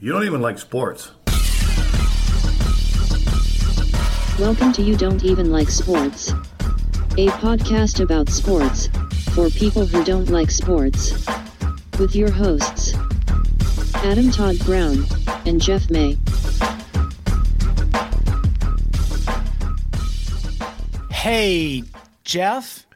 You don't even like sports. Welcome to You Don't Even Like Sports, a podcast about sports for people who don't like sports. With your hosts, Adam Todd Brown and Jeff May. Hey, Jeff?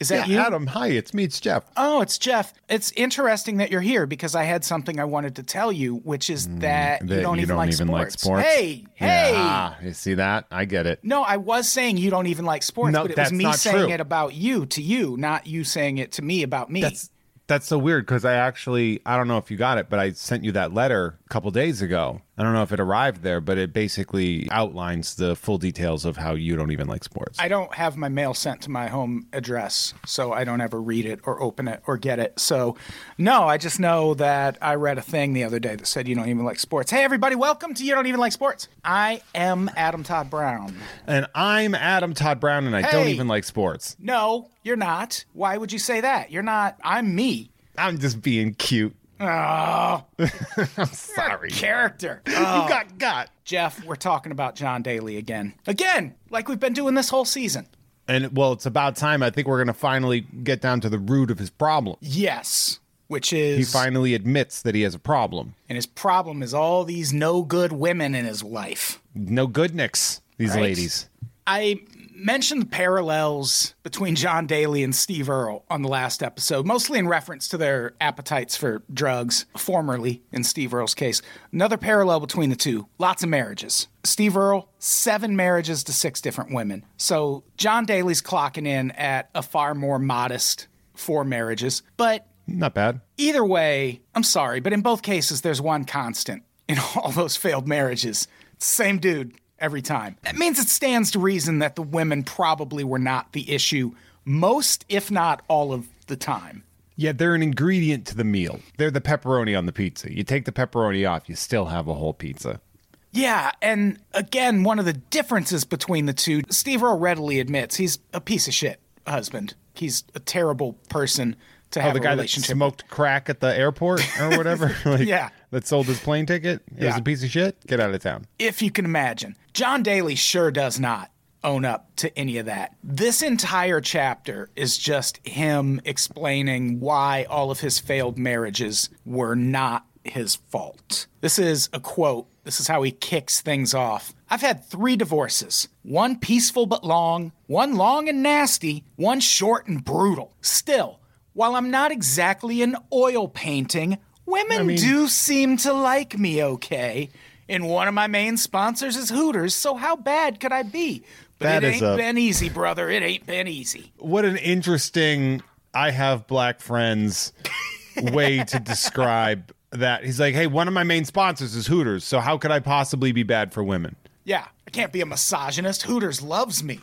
Is that yeah, you? Adam, hi, it's me, it's Jeff. Oh, it's Jeff. It's interesting that you're here because I had something I wanted to tell you, which is that, Mm, That you don't, even, like, sports. Hey, hey. Yeah, you see that? I get it. No, I was saying you don't even like sports, No, but it was me saying true. it about you to you, not you saying it to me about me. That's that's so weird because I actually I don't know if you got it, but I sent you that letter a couple days ago. I don't know if it arrived there, but it basically outlines the full details of how you don't even like sports. I don't have my mail sent to my home address, so I don't ever read it or open it or get it. So, no, I just know that I read a thing the other day that said you don't even like sports. Hey, everybody, welcome to You Don't Even Like Sports. I am Adam Todd Brown. and I'm Adam Todd Brown, and I don't even like sports. No, you're not. Why would you say that? You're not. I'm me. I'm just being cute. Oh, I'm sorry. character. You Oh, got got. Jeff, we're talking about John Daly again. Again, like we've been doing this whole season. And well, it's about time. I think we're gonna finally get down to the root of his problem. Yes, which is. He finally admits that he has a problem. and his problem is all these no good women in his life. No good nicks, these Right. ladies. I mentioned parallels between John Daly and Steve Earle on the last episode, mostly in reference to their appetites for drugs, formerly in Steve Earle's case. Another parallel between the two lots of marriages. Steve Earle, seven marriages to six different women. So John Daly's clocking in at a far more modest four marriages. But Not bad. either way, I'm sorry, but in both cases, there's one constant in all those failed marriages. Same dude every time. That means it stands to reason that the women probably were not the issue most, if not all of the time. Yeah, they're an ingredient to the meal. They're the pepperoni on the pizza. You take the pepperoni off, you still have a whole pizza. Yeah, and again, one of the differences between the two, Steve Earle readily admits he's a piece of shit husband. He's a terrible person to Oh, the a guy that smoked crack at the airport or whatever? like, Yeah. That sold his plane ticket? It was a piece of shit? Get out of town. if you can imagine. John Daly sure does not own up to any of that. This entire chapter is just him explaining why all of his failed marriages were not his fault. This is a quote. This is how he kicks things off. I've had three divorces one peaceful but long, one long and nasty, one short and brutal. Still, while I'm not exactly an oil painting, women mean- do seem to like me okay. And one of my main sponsors is Hooters, so how bad could I be? But That it ain't a- been easy, brother. It ain't been easy. What an interesting I have black friends way to describe that. He's like, hey, one of my main sponsors is Hooters, so how could I possibly be bad for women? Yeah, I can't be a misogynist. Hooters loves me.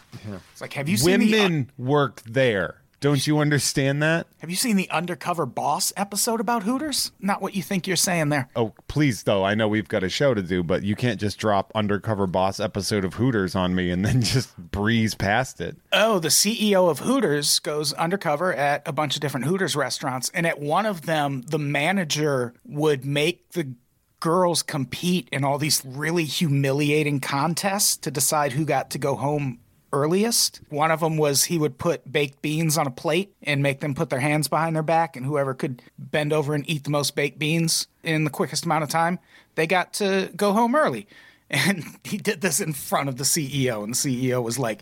It's like, have you seen the Women work there. Don't you understand that? have you seen the Undercover Boss episode about Hooters? Not what you think you're saying there. Oh, please, though. I know we've got a show to do, but you can't just drop Undercover Boss episode of Hooters on me and then just breeze past it. Oh, the CEO of Hooters goes undercover at a bunch of different Hooters restaurants, and at one of them, the manager would make the girls compete in all these really humiliating contests to decide who got to go home earliest. One of them was he would put baked beans on a plate and make them put their hands behind their back, and whoever could bend over and eat the most baked beans in the quickest amount of time, they got to go home early. And he did this in front of the CEO, and the CEO was like,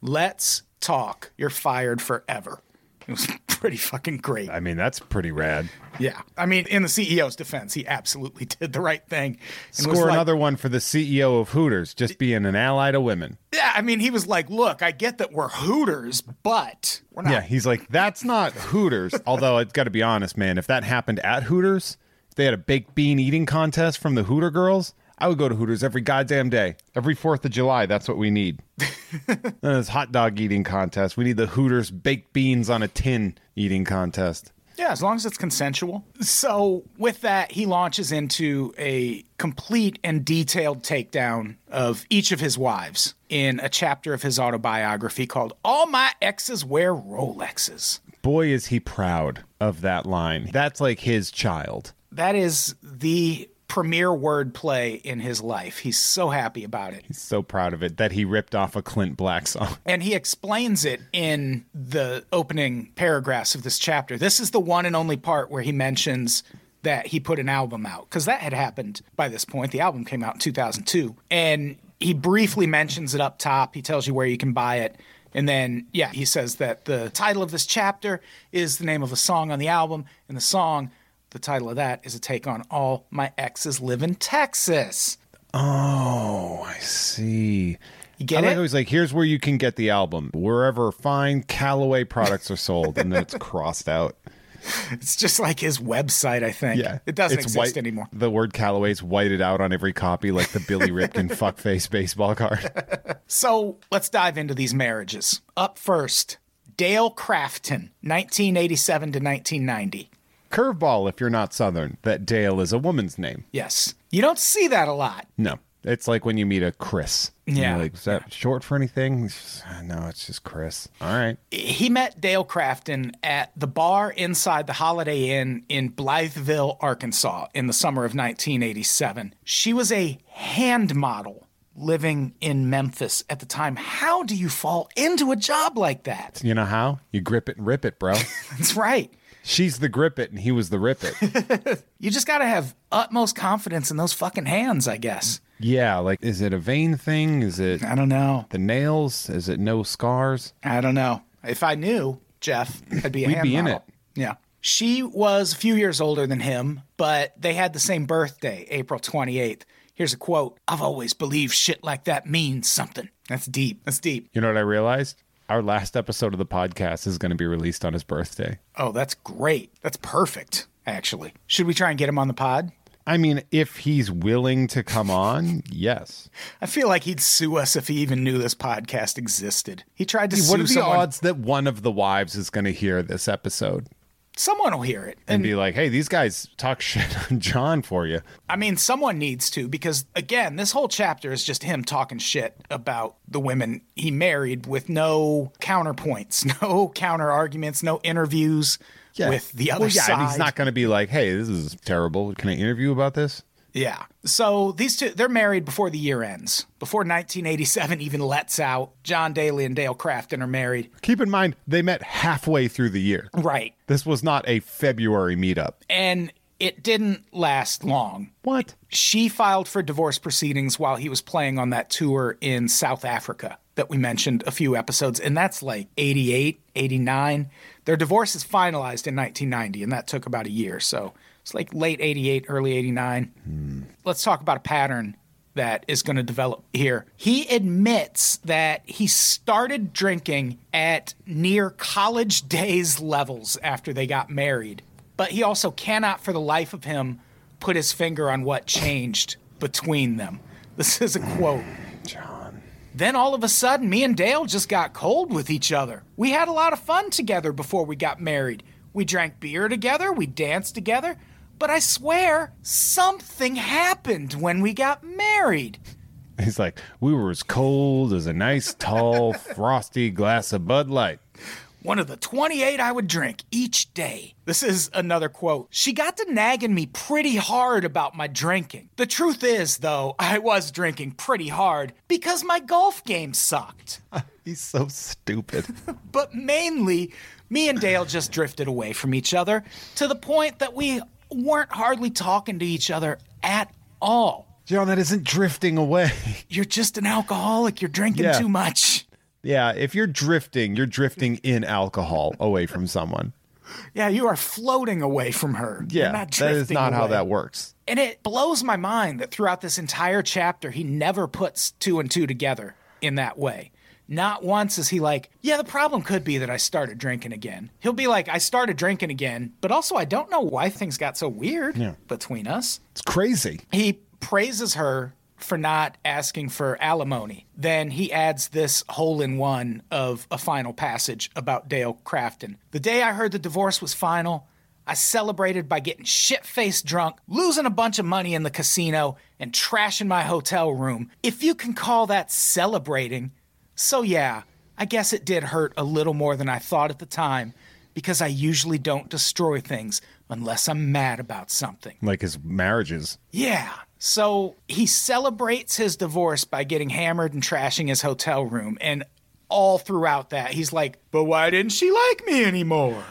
Let's talk. You're fired forever. It was pretty fucking great. I mean, that's pretty rad. Yeah. I mean, in the CEO's defense, he absolutely did the right thing. and Score like- another one for the CEO of Hooters, just being an ally to women. Yeah. I mean, he was like, look, I get that we're Hooters, but we're not. Yeah, he's like, that's not Hooters. Although I've got to be honest, man, if that happened at Hooters, if they had a baked bean eating contest from the Hooter girls, I would go to Hooters every goddamn day. Every 4th of July, that's what we need. and this hot dog eating contest. We need the Hooters baked beans on a tin eating contest. Yeah, as long as it's consensual. So, with that, he launches into a complete and detailed takedown of each of his wives in a chapter of his autobiography called All My Exes Wear Rolexes. Boy, is he proud of that line. That's like his child. That is the premier wordplay in his life. He's so happy about it. He's so proud of it that he ripped off a Clint Black song. And he explains it in the opening paragraphs of this chapter. This is the one and only part where he mentions that he put an album out because that had happened by this point. The album came out in 2002. And he briefly mentions it up top. He tells you where you can buy it. And then, yeah, he says that the title of this chapter is the name of a song on the album. And the song, the title of that, is a take on All My Exes Live in Texas. Oh, I see. You get I like it? how he's like, here's where you can get the album. Wherever fine Callaway products are sold. And then it's crossed out. It's just like his website, I think. Yeah, It doesn't It's exist white- anymore. The word Callaway's whited out on every copy like the Billy Ripken fuckface baseball card. So let's dive into these marriages. Up first, Dale Crafton, 1987 to 1990. Curveball if you're not Southern, that Dale is a woman's name. Yes. You don't see that a lot. No. It's like when you meet a Chris. Yeah. like, is that short for anything? It's just, "Uh, no, it's just Chris. All right. He met Dale Crafton at the bar inside the Holiday Inn in Blytheville, Arkansas in the summer of 1987. She was a hand model living in Memphis at the time. How do you fall into a job like that? You know how? You grip it and rip it, bro. That's right. She's the grip it and he was the rip it. You just got to have utmost confidence in those fucking hands, I guess. yeah, like is it a vein thing? Is it I don't know. the nails? Is it no scars? I don't know. If I knew, Jeff, I'd be a We'd hand be in it. Yeah. She was a few years older than him, but they had the same birthday, April 28th. Here's a quote I've always believed shit like that means something. That's deep. That's deep. You know what I realized? Our last episode of the podcast is going to be released on his birthday. Oh, that's great. That's perfect, actually. Should we try and get him on the pod? I mean, if he's willing to come on, yes. I feel like he'd sue us if he even knew this podcast existed. He tried to What sue What are the someone. odds that one of the wives is going to hear this episode Someone will hear it. and be like, hey, these guys talk shit on John for you? I mean, someone needs to because again, this whole chapter is just him talking shit about the women he married with no counterpoints, no counter arguments, no interviews with the other well, yeah, side. and he's not going to be like, hey, this is terrible. Can I interview about this? Yeah. So these two, they're married before the year ends. Before 1987 even lets out, John Daly and Dale Crafton are married. Keep in mind, they met halfway through the year. Right. This was not a February meetup. And it didn't last long. What? She filed for divorce proceedings while he was playing on that tour in South Africa that we mentioned a few episodes. And that's like 88, 89. Their divorce is finalized in 1990, and that took about a year. So it's like late 88, early 89. Hmm. Let's talk about a pattern that is going to develop here. He admits that he started drinking at near college days levels after they got married, but he also cannot for the life of him put his finger on what changed between them. This is a quote. John. Then all of a sudden, me and Dale just got cold with each other. We had a lot of fun together before we got married. We drank beer together, we danced together, but I swear something happened when we got married. He's like, we were as cold as a nice, tall, frosty glass of Bud Light. One of the 28 I would drink each day. This is another quote. She got to nagging me pretty hard about my drinking. The truth is, though, I was drinking pretty hard because my golf game sucked. He's so stupid. but mainly me and Dale just drifted away from each other to the point that we weren't hardly talking to each other at all. John, that isn't drifting away. You're just an alcoholic. You're drinking Yeah. too much. yeah, if you're drifting, you're drifting in alcohol away from someone. Yeah, you are floating away from her. Yeah, not that is not how that works. And it blows my mind that throughout this entire chapter, he never puts two and two together in that way. Not once is he like, yeah, the problem could be that I started drinking again. He'll be like, I started drinking again, but also I don't know why things got so weird between us. It's crazy. He praises her for not asking for alimony. Then he adds this hole in one of a final passage about Dale Crafton. The day I heard the divorce was final, I celebrated by getting shit faced drunk, losing a bunch of money in the casino, and trashing my hotel room. If you can call that celebrating. So, yeah, I guess it did hurt a little more than I thought at the time because I usually don't destroy things, unless I'm mad about something. Like his marriages. Yeah. So he celebrates his divorce by getting hammered and trashing his hotel room. And all throughout that, he's like, but why didn't she like me anymore?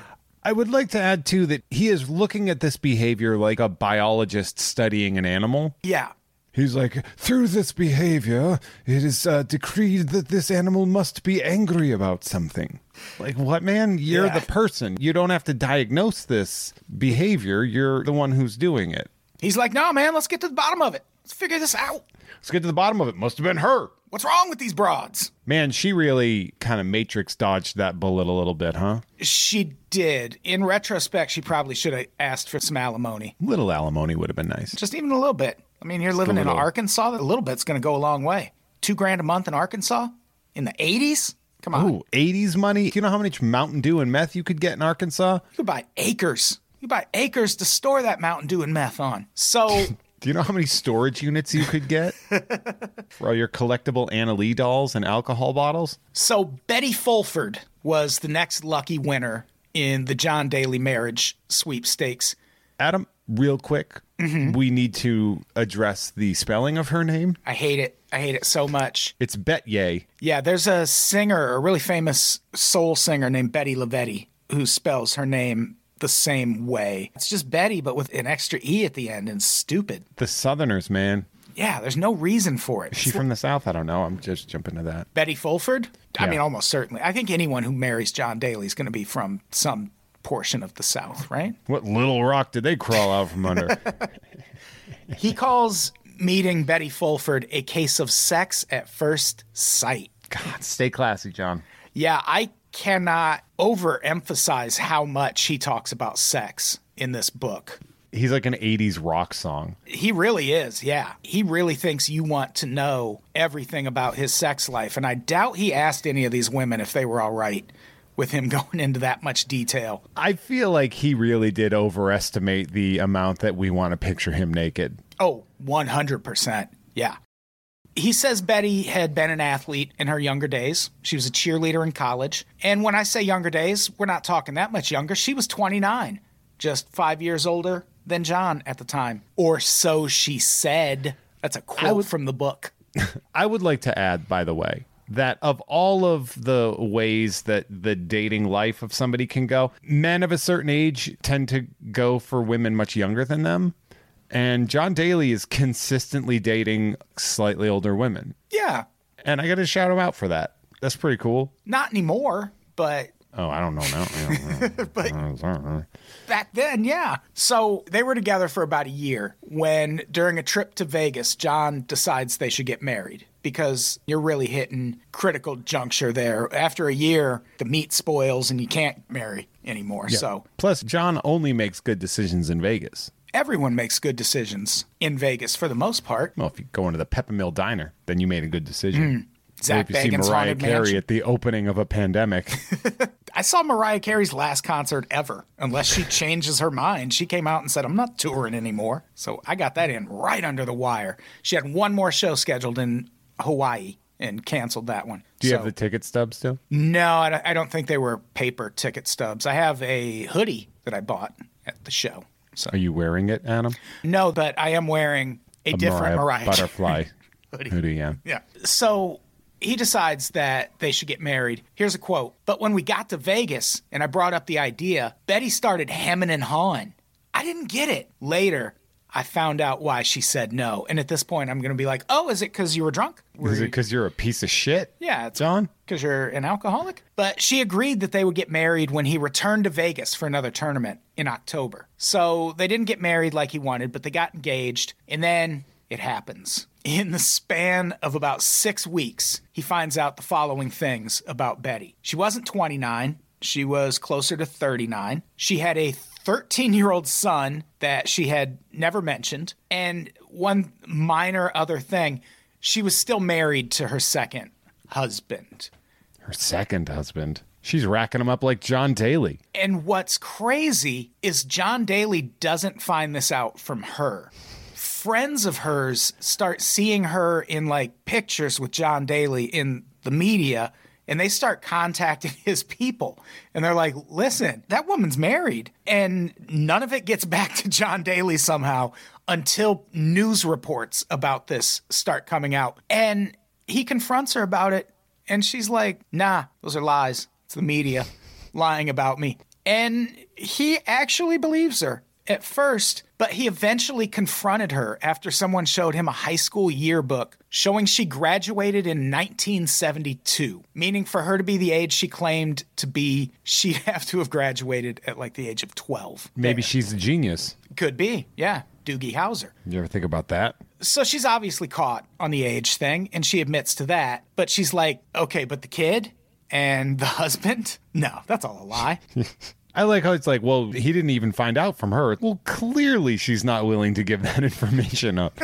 I would like to add too that he is looking at this behavior like a biologist studying an animal. Yeah. He's like, through this behavior, it is uh, decreed that this animal must be angry about something. Like, what, man? You're Yeah. the person. You don't have to diagnose this behavior. You're the one who's doing it. He's like, no, man, let's get to the bottom of it. Let's figure this out. Let's get to the bottom of it. Must have been her. What's wrong with these broads? Man, she really kind of matrix dodged that bullet a little bit, huh? She did. In retrospect, she probably should have asked for some alimony. Little alimony would have been nice. Just even a little bit. I mean, you're living in. Arkansas. A little bit's going to go a long way. Two grand a month in Arkansas in the 80s? Come on. Ooh, 80s money. Do you know how much Mountain Dew and meth you could get in Arkansas? You could buy acres. You buy acres to store that Mountain Dew and meth on. So Do you know how many storage units you could get for all your collectible Annalee dolls and alcohol bottles? So Betty Fulford was the next lucky winner in the John Daly marriage sweepstakes. Adam, real quick, mm-hmm. we need to address the spelling of her name. I hate it. I hate it so much. It's Bettye. Yeah, there's a singer, a really famous soul singer named Bettye LaVette, who spells her name the same way. It's just Betty, but with an extra E at the end and stupid. The Southerners, man. Yeah, there's no reason for it. Is she from the South? I don't know. I'm just jumping to that. Betty Fulford? I Yeah. mean, almost certainly. I think anyone who marries John Daly is going to be from some portion of the South, right? What little rock did they crawl out from under? He calls meeting Betty Fulford a case of sex at first sight. God, stay classy, John. Yeah, I cannot overemphasize how much he talks about sex in this book. He's like an 80s rock song. He really is, yeah. He really thinks you want to know everything about his sex life. And I doubt he asked any of these women if they were all right with him going into that much detail. I feel like he really did overestimate the amount that we want to picture him naked. Oh, 100%. Yeah. He says Betty had been an athlete in her younger days. She was a cheerleader in college. And when I say younger days, we're not talking that much younger. She was 29, just five years older than John at the time. Or so she said. That's a quote from the book. I would like to add, by the way, that of all of the ways that the dating life of somebody can go, men of a certain age tend to go for women much younger than them. And John Daly is consistently dating slightly older women. Yeah, And I got to shout him out for that. That's pretty cool. not anymore, but Oh, I don't know now. Uh, I uh, uh. back then, yeah. So they were together for about a year when, during a trip to Vegas, John decides they should get married because you're really hitting critical juncture there. After a year, the meat spoils and you can't marry anymore. So Plus, John only makes good decisions in Vegas. everyone makes good decisions in Vegas for the most part. Well, if you go into the Peppermill Diner, then you made a good decision. Mm. Zach if see Mariah Haunted Carey Mansion. at the opening of a pandemic. I saw Mariah Carey's last concert ever, unless she changes her mind. She came out and said, I'm not touring anymore. So I got that in right under the wire. She had one more show scheduled in Hawaii and canceled that one. Do you So- have the ticket stubs still? No, I don't- think they were paper ticket stubs. I have a hoodie that I bought at the show. So Are you wearing it, Adam? no, but I am wearing a, different Mariah, Carey. butterfly Hoodie. hoodie. Yeah. Yeah. So he decides that they should get married. Here's a quote. But when we got to Vegas and I brought up the idea, Betty started hemming and hawing. I didn't get it. Later, I found out why she said no. And at this point, I'm going to be like, oh, is it because you were drunk? Were Is it because you're a piece of shit? yeah, it's John? because you're an alcoholic. But she agreed that they would get married when he returned to Vegas for another tournament in October. So they didn't get married like he wanted, but they got engaged. And then it happens. In the span of about six weeks, he finds out the following things about Betty. She wasn't 29, she was closer to 39. She had a 13 year old son that she had never mentioned. And one minor other thing, she was still married to her second husband. Her second husband. She's racking him up like John Daly. And what's crazy is John Daly doesn't find this out from her. Friends of hers start seeing her in like pictures with John Daly in the media and they start contacting his people. And they're like, listen, that woman's married. And none of it gets back to John Daly somehow until news reports about this start coming out. And he confronts her about it. And she's like, nah, those are lies. It's the media lying about me. And he actually believes her at first, but he eventually confronted her after someone showed him a high school yearbook showing she graduated in 1972, meaning for her to be the age she claimed to be, she'd have to have graduated at like the age of 12. Maybe she's a genius. Could be, yeah. Doogie Howser. You ever think about that? So she's obviously caught on the age thing, and she admits to that. But she's like, okay, but the kid and the husband? No, that's all a lie. I like how it's like, well, he didn't even find out from her. Well, clearly she's not willing to give that information up.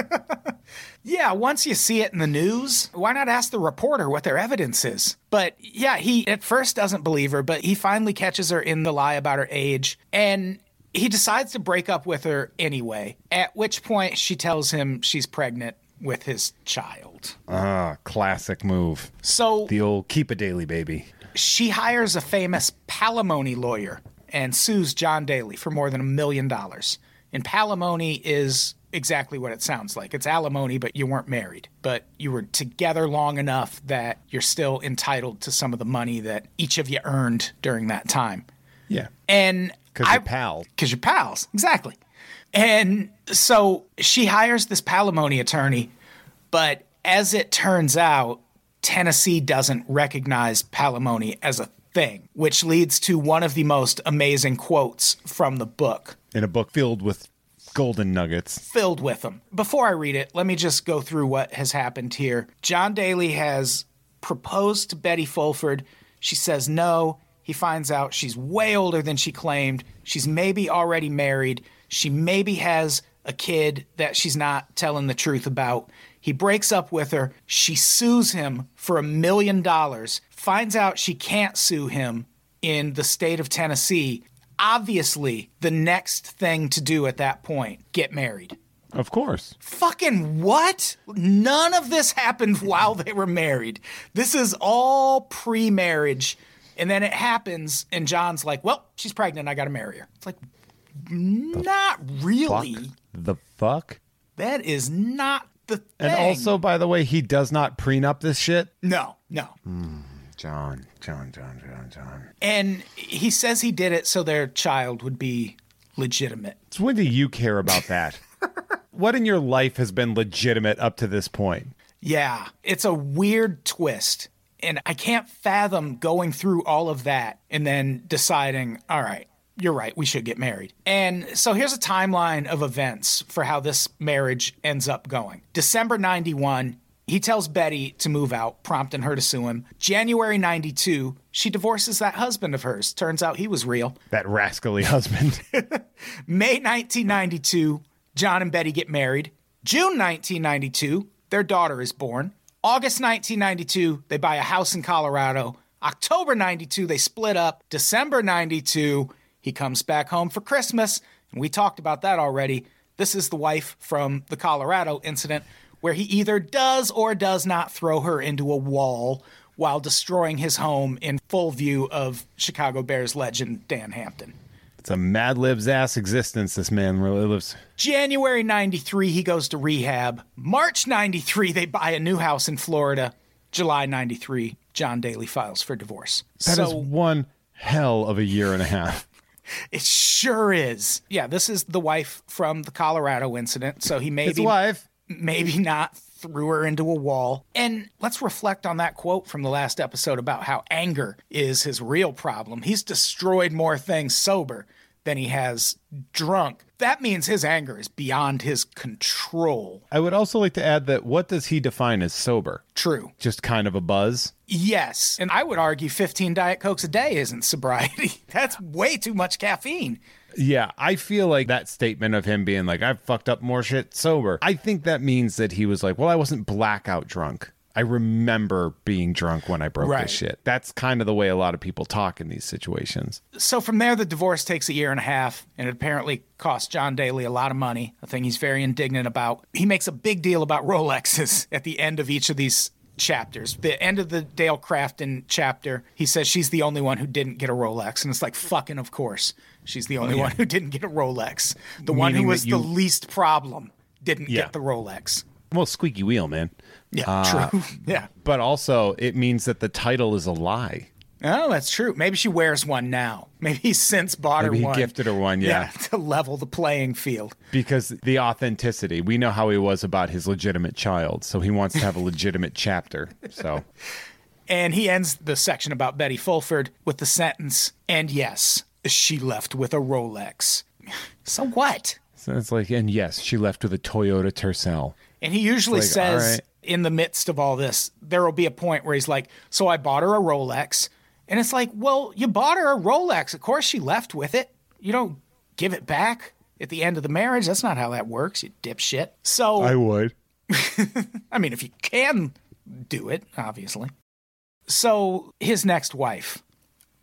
yeah, once you see it in the news, why not ask the reporter what their evidence is? But yeah, he at first doesn't believe her, but he finally catches her in the lie about her age. And he decides to break up with her anyway, at which point she tells him she's pregnant with his child. Ah, classic move. So The old keep a daily baby. she hires a famous palimony lawyer and sues John Daly for more than a million dollars. And palimony is exactly what it sounds like. It's alimony, but you weren't married. But you were together long enough that you're still entitled to some of the money that each of you earned during that time. Yeah. And Because you're pal. because you're pals, exactly. And so she hires this palimony attorney, but as it turns out, Tennessee doesn't recognize palimony as a thing, which leads to one of the most amazing quotes from the book, In a book filled with golden nuggets. filled with them. Before I read it, let me just go through what has happened here. John Daly has proposed to Betty Fulford. She says no. He finds out she's way older than she claimed. She's maybe already married. She maybe has a kid that she's not telling the truth about. He breaks up with her. She sues him for a million dollars, finds out she can't sue him in the state of Tennessee. Obviously, the next thing to do at that point, get married. Of course. Fucking what? None of this happened while they were married. This is all pre marriage. And then it happens, and John's like, well, she's pregnant. I got to marry her. It's like, not really. Fuck. The fuck? That is not the thing. And also, by the way, he does not prenup this shit. no, no. John, John, John, John, John. And he says he did it so their child would be legitimate. So when do you care about that? what in your life has been legitimate up to this point? Yeah, it's a weird twist. And I can't fathom going through all of that and then deciding, all right, you're right, we should get married. And so here's a timeline of events for how this marriage ends up going. December 91, he tells Betty to move out, prompting her to sue him. January 92, she divorces that husband of hers. Turns out he was real. That rascally husband. May 1992, John and Betty get married. June 1992, their daughter is born. August 1992, they buy a house in Colorado. October 92, they split up. December 92, he comes back home for Christmas. And we talked about that already. This is the wife from the Colorado incident where he either does or does not throw her into a wall while destroying his home in full view of Chicago Bears legend Dan Hampton. it's a Mad Lib's ass existence this man really lives. January 93, he goes to rehab. March 93, they buy a new house in Florida. July 93, John Daly files for divorce. That is so one hell of a year and a half. it sure is. Yeah, this is the wife from the Colorado incident. So he His maybe wife. maybe not threw her into a wall. And let's reflect on that quote from the last episode about how anger is his real problem. He's destroyed more things sober than he has drunk. That means his anger is beyond his control. I would also like to add that what does he define as sober? True. Just kind of a buzz? Yes. And I would argue 15 Diet Cokes a day isn't sobriety. That's way too much caffeine. Yeah, I feel like that statement of him being like, I've fucked up more shit sober. I think that means that he was like, well, I wasn't blackout drunk. I remember being drunk when I broke Right. this shit. That's kind of the way a lot of people talk in these situations. So from there, the divorce takes a year and a half, and it apparently cost John Daly a lot of money, a thing he's very indignant about. He makes a big deal about Rolexes at the end of each of these chapters. The end of the Dale Crafton chapter, he says she's the only one who didn't get a Rolex. And it's like, fucking, of course. She's the only one who didn't get a Rolex. The one who was you- the least problem didn't Yeah. get the Rolex. Well, squeaky wheel, man. Yeah, Uh, true. yeah. But also, it means that the title is a lie. Oh, that's true. Maybe she wears one now. Maybe he's since bought Maybe her he one. gifted her one, yeah. to level the playing field. Because the authenticity, we know how he was about his legitimate child, so he wants to have a legitimate chapter. So, And he ends the section about Betty Fulford with the sentence, and yes, she left with a Rolex. So what? so it's like, and yes, she left with a Toyota Tercel. And he usually Like, says right. In the midst of all this, there will be a point where he's like, So I bought her a Rolex. And it's like, Well, you bought her a Rolex. Of course she left with it. You don't give it back at the end of the marriage. That's not how that works, you dipshit. So, I, would. I mean, if you can do it, obviously. So his next wife,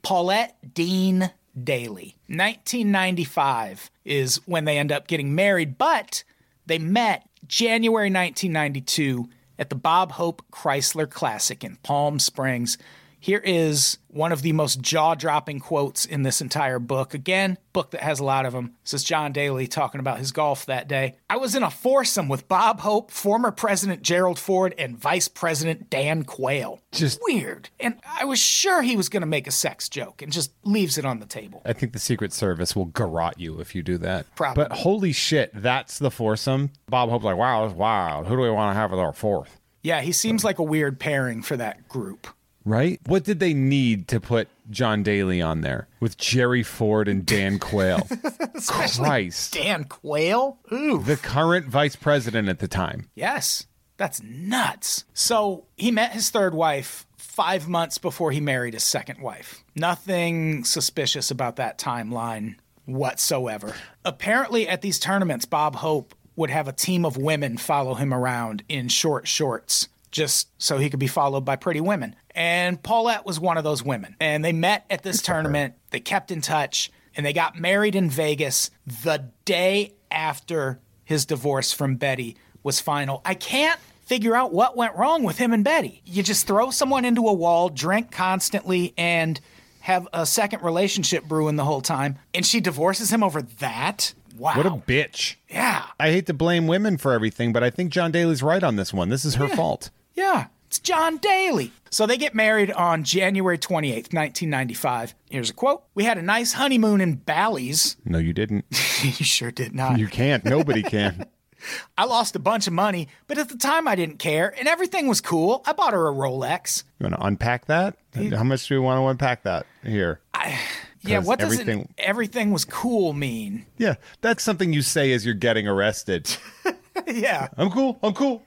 Paulette Dean Daly. 1995 is when they end up getting married, but they met January 1992 at the Bob Hope Chrysler Classic in Palm Springs. Here is one of the most jaw dropping quotes in this entire book. Again, book that has a lot of them. This is John Daly talking about his golf that day. I was in a foursome with Bob Hope, former President Gerald Ford, and Vice President Dan Quayle. Just- weird. And I was sure he was going to make a sex joke and just leaves it on the table. I think the Secret Service will garrot you if you do that. Probably. But holy shit, that's the foursome. Bob Hope's like, wow, that's wild. Who do we want to have as our fourth? Yeah, he seems like a weird pairing for that group. Right? What did they need to put John Daly on there with Jerry Ford and Dan Quayle? Christ. Dan Quayle? Ooh. The current vice president at the time. Yes, that's nuts. So he met his third wife five months before he married his second wife. Nothing suspicious about that timeline whatsoever. Apparently, at these tournaments, Bob Hope would have a team of women follow him around in short shorts. Just so he could be followed by pretty women. And Paulette was one of those women. And they met at this tournament. They kept in touch and they got married in Vegas the day after his divorce from Betty was final. I can't figure out what went wrong with him and Betty. You just throw someone into a wall, drink constantly, and have a second relationship brewing the whole time. And she divorces him over that? Wow. What a bitch. yeah. I hate to blame women for everything, but I think John Daly's right on this one. This is her fault. Yeah, it's John Daly. So they get married on January 28th, 1995. Here's a quote We had a nice honeymoon in Bally's. No, you didn't. you sure did not. You can't. Nobody can. I lost a bunch of money, but at the time I didn't care, and everything was cool. I bought her a Rolex. You want to unpack that? How much do we want to unpack that here? Yeah, what does everything- everything... everything was cool mean? Yeah, that's something you say as you're getting arrested. yeah. I'm cool. I'm cool.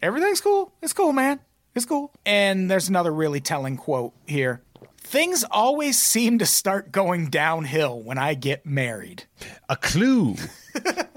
Everything's cool. It's cool, man. It's cool. And there's another really telling quote here. Things always seem to start going downhill when I get married. A clue.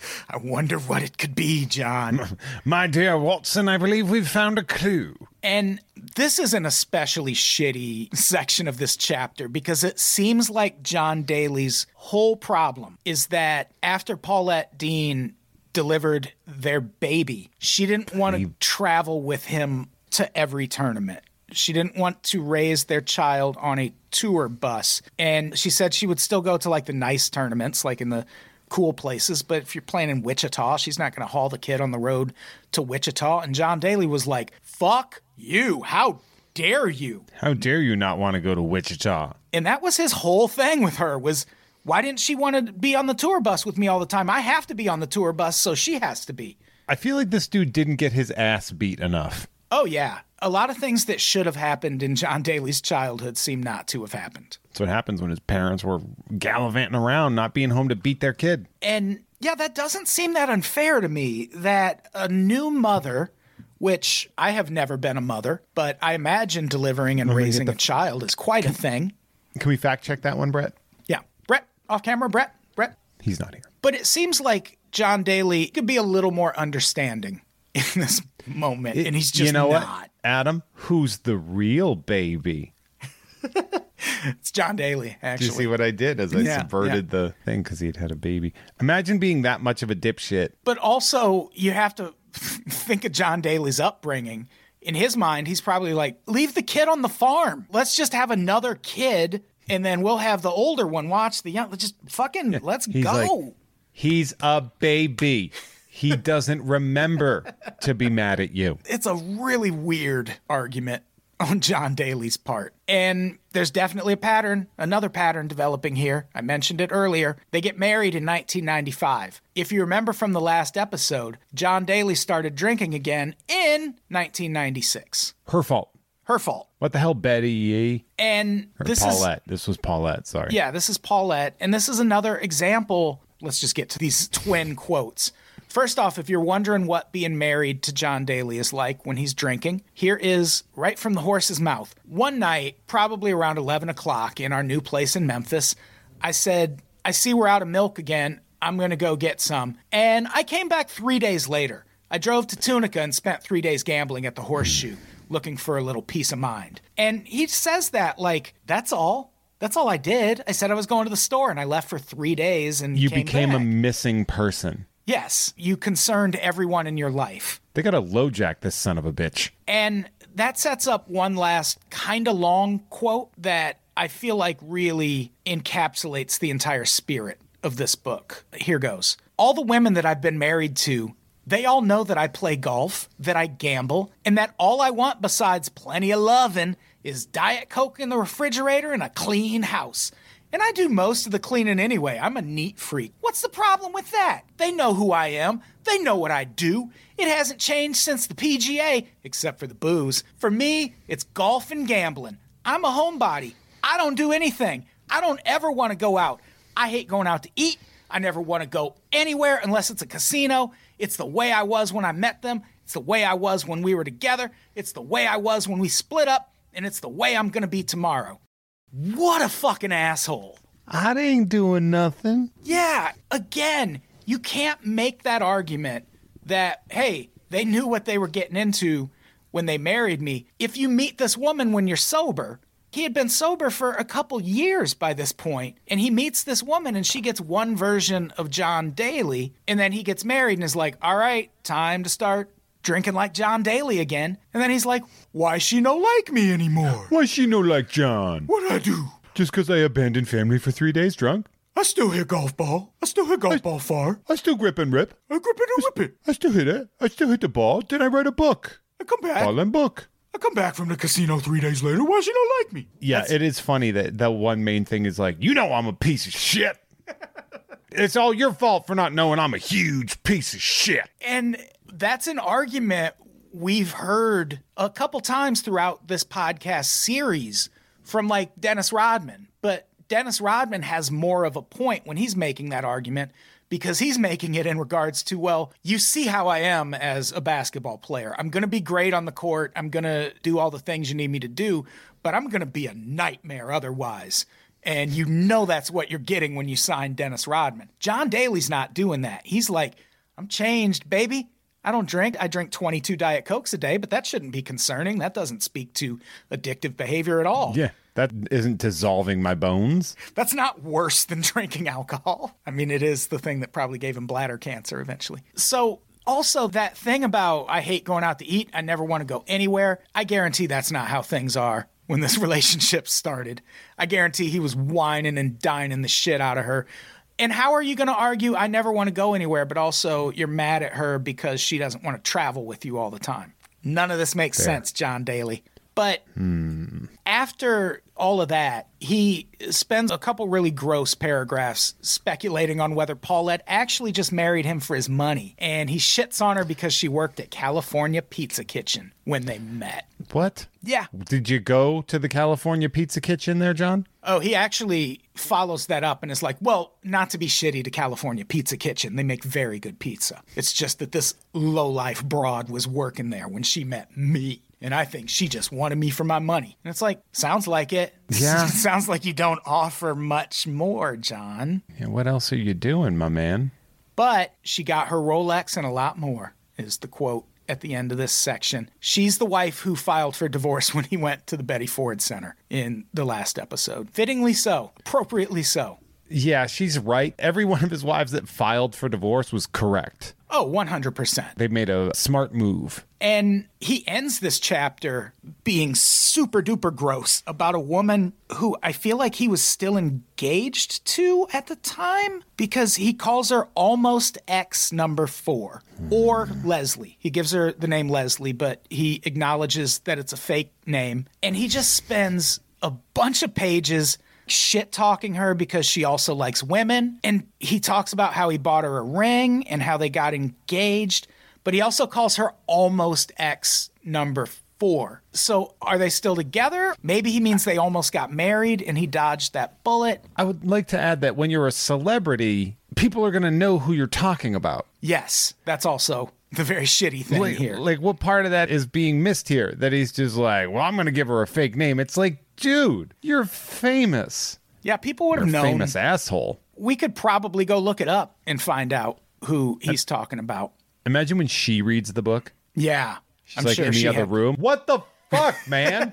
I wonder what it could be, John. My dear Watson, I believe we've found a clue. And this is an especially shitty section of this chapter because it seems like John Daly's whole problem is that after Paulette Dean delivered their baby, she didn't want to travel with him to every tournament. She didn't want to raise their child on a tour bus. And she said she would still go to like the nice tournaments, like in the cool places. But if you're playing in Wichita, she's not going to haul the kid on the road to Wichita. And John Daly was like, fuck you. How dare you? How dare you not want to go to Wichita? And that was his whole thing with her was why didn't she want to be on the tour bus with me all the time? I have to be on the tour bus, so she has to be. I feel like this dude didn't get his ass beat enough. Oh yeah. A lot of things that should have happened in John Daly's childhood seem not to have happened. That's what happens when his parents were gallivanting around, not being home to beat their kid. And yeah, that doesn't seem that unfair to me that a new mother, which I have never been a mother, but I imagine delivering and raising the- a child is quite a thing. Can we fact check that one, Brett? Yeah. Off camera, Brett, Brett. He's not here. But it seems like John Daly could be a little more understanding in this moment, and he's just you know not. what, Adam? Who's the real baby? It's John Daly, actually. Do you see what I did as I Yeah, subverted the thing because he'd had a baby? Imagine being that much of a dipshit. but also, you have to think of John Daly's upbringing. in his mind, he's probably like, leave the kid on the farm. Let's just have another kid and then we'll have the older one watch the young. Just fucking let's He's go. like- He's a baby. He doesn't remember to be mad at you. it's a really weird argument on John Daly's part. And there's definitely a pattern, another pattern developing here. I mentioned it earlier. They get married in 1995. If you remember from the last episode, John Daly started drinking again in 1996. Her fault. Her fault. What the hell, Betty Yee? And Or this is Paulette. This was Paulette. Sorry. Yeah, this is Paulette, and this is another example. Let's just get to these twin quotes. First off, if you're wondering what being married to John Daly is like when he's drinking, here is right from the horse's mouth. One night, probably around 11 o'clock in our new place in Memphis, I said, I see we're out of milk again. I'm going to go get some. And I came back three days later. I drove to Tunica and spent three days gambling at the horseshoe, looking for a little peace of mind. And he says that like, that's all. That's all I did. I said I was going to the store and I left for three days and You came became a missing person. Yes, you concerned everyone in your life. They got to LoJack this son of a bitch. And that sets up one last kind of long quote that I feel like really encapsulates the entire spirit of this book. Here goes. All the women that I've been married to, they all know that I play golf, that I gamble, and that all I want besides plenty of loving is Diet Coke in the refrigerator and a clean house. And I do most of the cleaning anyway. I'm a neat freak. What's the problem with that? They know who I am. They know what I do. It hasn't changed since the PGA, except for the booze. For me, it's golf and gambling. I'm a homebody. I don't do anything. I don't ever want to go out. I hate going out to eat. I never want to go anywhere unless it's a casino. It's the way I was when I met them. It's the way I was when we were together. It's the way I was when we split up. And it's the way I'm going to be tomorrow. What a fucking asshole. I ain't doing nothing. Yeah, again, you can't make that argument that, hey, they knew what they were getting into when they married me. If you meet this woman when you're sober, he had been sober for a couple years by this point, and he meets this woman and she gets one version of John Daly, and then he gets married and is like, all right, time to start drinking like John Daly again. And then he's like, why she no like me anymore? Why she no like John? What do I do? Just because I abandoned family for three days drunk? I still hit golf ball. I still hit golf ball far. I still grip and rip. I grip it and rip it. I still hit it. I still hit the ball. Then I write a book. I come back. Ball and book. I come back from the casino three days later. Why she don't like me? Yeah, it is funny that the one main thing is like, you know, I'm a piece of shit. it's all your fault for not knowing I'm a huge piece of shit. And that's an argument we've heard a couple times throughout this podcast series from like Dennis Rodman. But Dennis Rodman has more of a point when he's making that argument because he's making it in regards to, well, you see how I am as a basketball player. I'm going to be great on the court. I'm going to do all the things you need me to do, but I'm going to be a nightmare otherwise. And you know that's what you're getting when you sign Dennis Rodman. John Daly's not doing that. He's like, I'm changed, baby. I don't drink. I drink 22 Diet Cokes a day, but that shouldn't be concerning. That doesn't speak to addictive behavior at all. Yeah, that isn't dissolving my bones. That's not worse than drinking alcohol. I mean, it is the thing that probably gave him bladder cancer eventually. So, also, that thing about I hate going out to eat, I never want to go anywhere, I guarantee that's not how things are when this relationship started. I guarantee he was wining and dining the shit out of her. And how are you going to argue, I never want to go anywhere, but also you're mad at her because she doesn't want to travel with you all the time? None of this makes sense, John Daly. But hmm. After all of that, he spends a couple really gross paragraphs speculating on whether Paulette actually just married him for his money. And he shits on her because she worked at California Pizza Kitchen when they met. What? Yeah. Did you go to the California Pizza Kitchen there, John? Oh, he actually follows that up and is like, well, not to be shitty to California Pizza Kitchen. They make very good pizza. It's just that this lowlife broad was working there when she met me. And I think she just wanted me for my money. And it's like, sounds like it. Yeah. sounds like you don't offer much more, John. Yeah, what else are you doing, my man? But she got her Rolex and a lot more, is the quote at the end of this section. She's the wife who filed for divorce when he went to the Betty Ford Center in the last episode. Fittingly so, appropriately so. Yeah, she's right. Every one of his wives that filed for divorce was correct. Oh, 100%. They made a smart move. And he ends this chapter being super duper gross about a woman who I feel like he was still engaged to at the time because he calls her almost ex number four or Leslie. He gives her the name Leslie, but he acknowledges that it's a fake name. And he just spends a bunch of pages shit talking her because she also likes women. And he talks about how he bought her a ring and how they got engaged, but he also calls her almost ex number four. So are they still together? Maybe he means they almost got married and he dodged that bullet. I would like to add that when you're a celebrity, people are going to know who you're talking about. Yes, that's also the very shitty thing Like, here. like, what part of that is being missed here? That he's just like, well, I'm going to give her a fake name. It's like, dude, you're famous. yeah, people would have known. famous asshole. We could probably go look it up and find out who he's talking about. Imagine when she reads the book. Yeah. She's I'm like sure in the other had- room. What the fuck, man?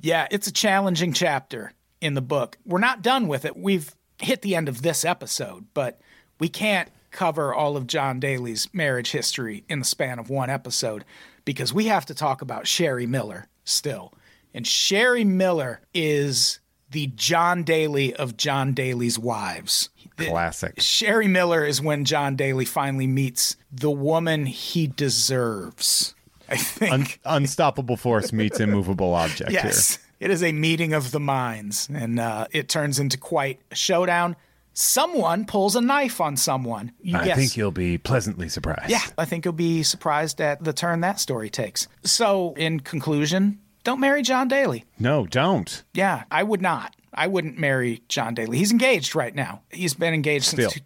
Yeah, it's a challenging chapter in the book. We're not done with it. We've hit the end of this episode, but we can't cover all of John Daly's marriage history in the span of one episode because we have to talk about Sherry Miller still. And Sherry Miller is the John Daly of John Daly's wives. The- Classic. Sherry Miller is when John Daly finally meets the woman he deserves. I think. Un- unstoppable force meets immovable object Yes. It is a meeting of the minds, and uh, it turns into quite a showdown. Someone pulls a knife on someone. I think you'll be pleasantly surprised. yeah, I think you'll be surprised at the turn that story takes. So, in conclusion, don't marry John Daly. No, don't. Yeah, I would not. I wouldn't marry John Daly. He's engaged right now. He's been engaged since Still. two-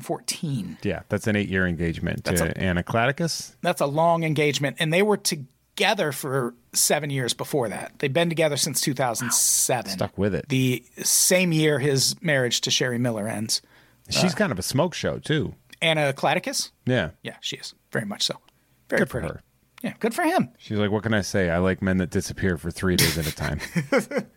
2014. Yeah, that's an eight year engagement to a- Anna Cladakis. That's a long engagement, and they were together for seven years before that. They've been together since 2007. Stuck with it. the same year his marriage to Sherry Miller ends. She's uh, kind of a smoke show, too. Anna Cladakis? Yeah. Yeah, she is. Very much so. Very Good for pretty. her. Yeah, good for him. She's like, what can I say? I like men that disappear for three days at a time.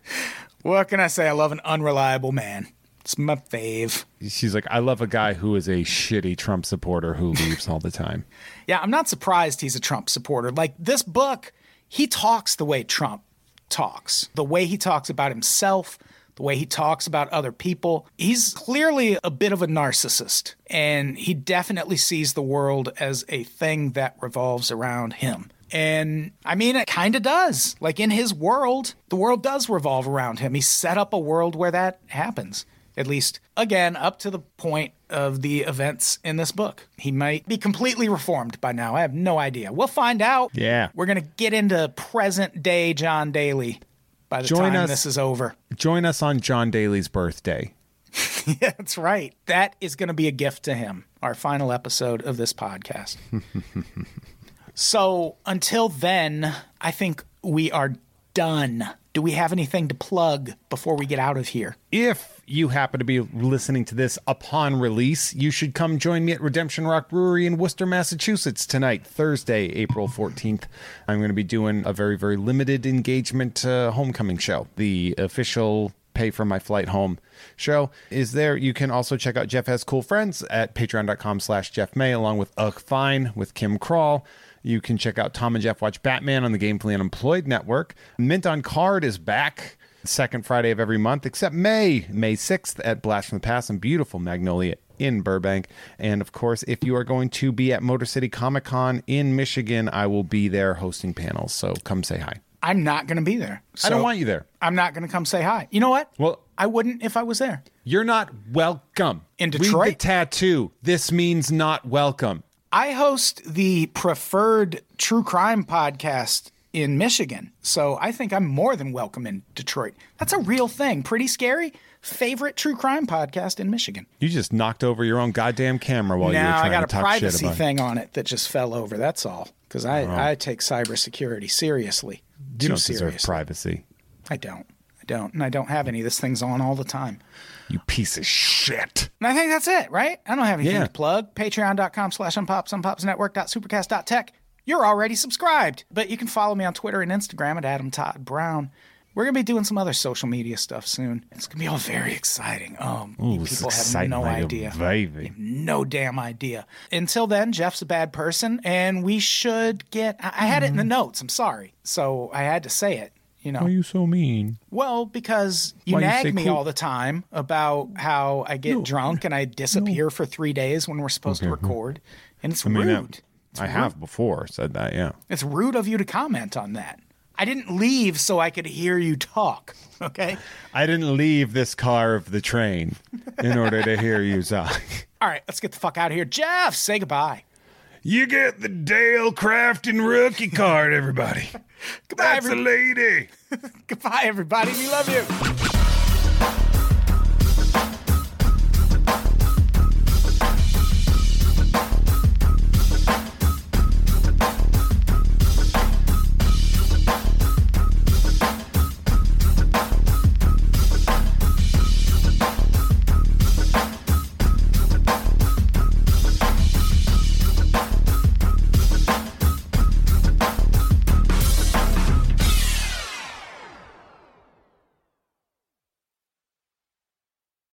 What can I say? I love an unreliable man. It's my fave. She's like, I love a guy who is a shitty Trump supporter who leaves all the time. Yeah, I'm not surprised he's a Trump supporter. Like this book, he talks the way Trump talks, the way he talks about himself, the way he talks about other people. He's clearly a bit of a narcissist, and he definitely sees the world as a thing that revolves around him. And I mean, it kind of does. Like in his world, the world does revolve around him. He set up a world where that happens. At least, again, up to the point of the events in this book. He might be completely reformed by now. I have no idea. We'll find out. Yeah. We're going to get into present day John Daly by the Join time us- this is over. Join us on John Daly's birthday. Yeah, that's right. That is going to be a gift to him, our final episode of this podcast. so until then, I think we are done. Do we have anything to plug before we get out of here? If you happen to be listening to this upon release, you should come join me at Redemption Rock Brewery in Worcester, Massachusetts tonight, Thursday, April 14th. I'm going to be doing a very, very limited engagement uh, homecoming show. The official pay for my flight home show is there. You can also check out Jeff Has Cool Friends at patreon.com slash Jeff May, along with Ugh Fine with Kim Crawl. You can check out Tom and Jeff Watch Batman on the Gamefully Unemployed Network. Mint on Card is back second Friday of every month, except May, May 6th at Blast from the Past and beautiful Magnolia in Burbank. And of course, if you are going to be at Motor City Comic Con in Michigan, I will be there hosting panels. So come say hi. I'm not going to be there. I don't want you there. I'm not going to come say hi. You know what? Well- I wouldn't if I was there. You're not welcome. In Detroit? Read the tattoo. This means not welcome. I host the preferred true crime podcast in Michigan. So I think I'm more than welcome in Detroit. That's a real thing. Pretty scary. Favorite true crime podcast in Michigan. You just knocked over your own goddamn camera while you were now trying I got to a talk shit privacy about. it. thing on it that just fell over. That's all. Because I, I take cybersecurity seriously. You don't deserve seriously. privacy. I don't. I don't. And I don't have any. of This thing's on all the time. You piece of shit. And I think that's it, right? I don't have anything Yeah. to plug. Patreon.com slash unpops, unpopsnetwork.supercast.tech. You're already subscribed. But you can follow me on Twitter and Instagram at Adam Todd Brown. We're gonna be doing some other social media stuff soon. It's gonna be all very exciting. Um, Ooh, people have no like idea. baby. No damn idea. Until then, Jeff's a bad person, and we should get. I, I had it in the Mm-hmm. notes. I'm sorry, so I had to say it. You know, Why are you so mean? well, because you Why nag say me cool- all the time about how I get drunk and I disappear for three days when we're supposed to mm-hmm. record, and it's I mean, rude. I have before said that, yeah. It's rude of you to comment on that. I didn't leave so I could hear you talk. Okay. I didn't leave this car of the train in order to hear you talk. All right, let's get the fuck out of here. Jeff, say goodbye. You get the Dale Crafton rookie card, everybody. Goodbye, every- lady. goodbye, everybody. We love you.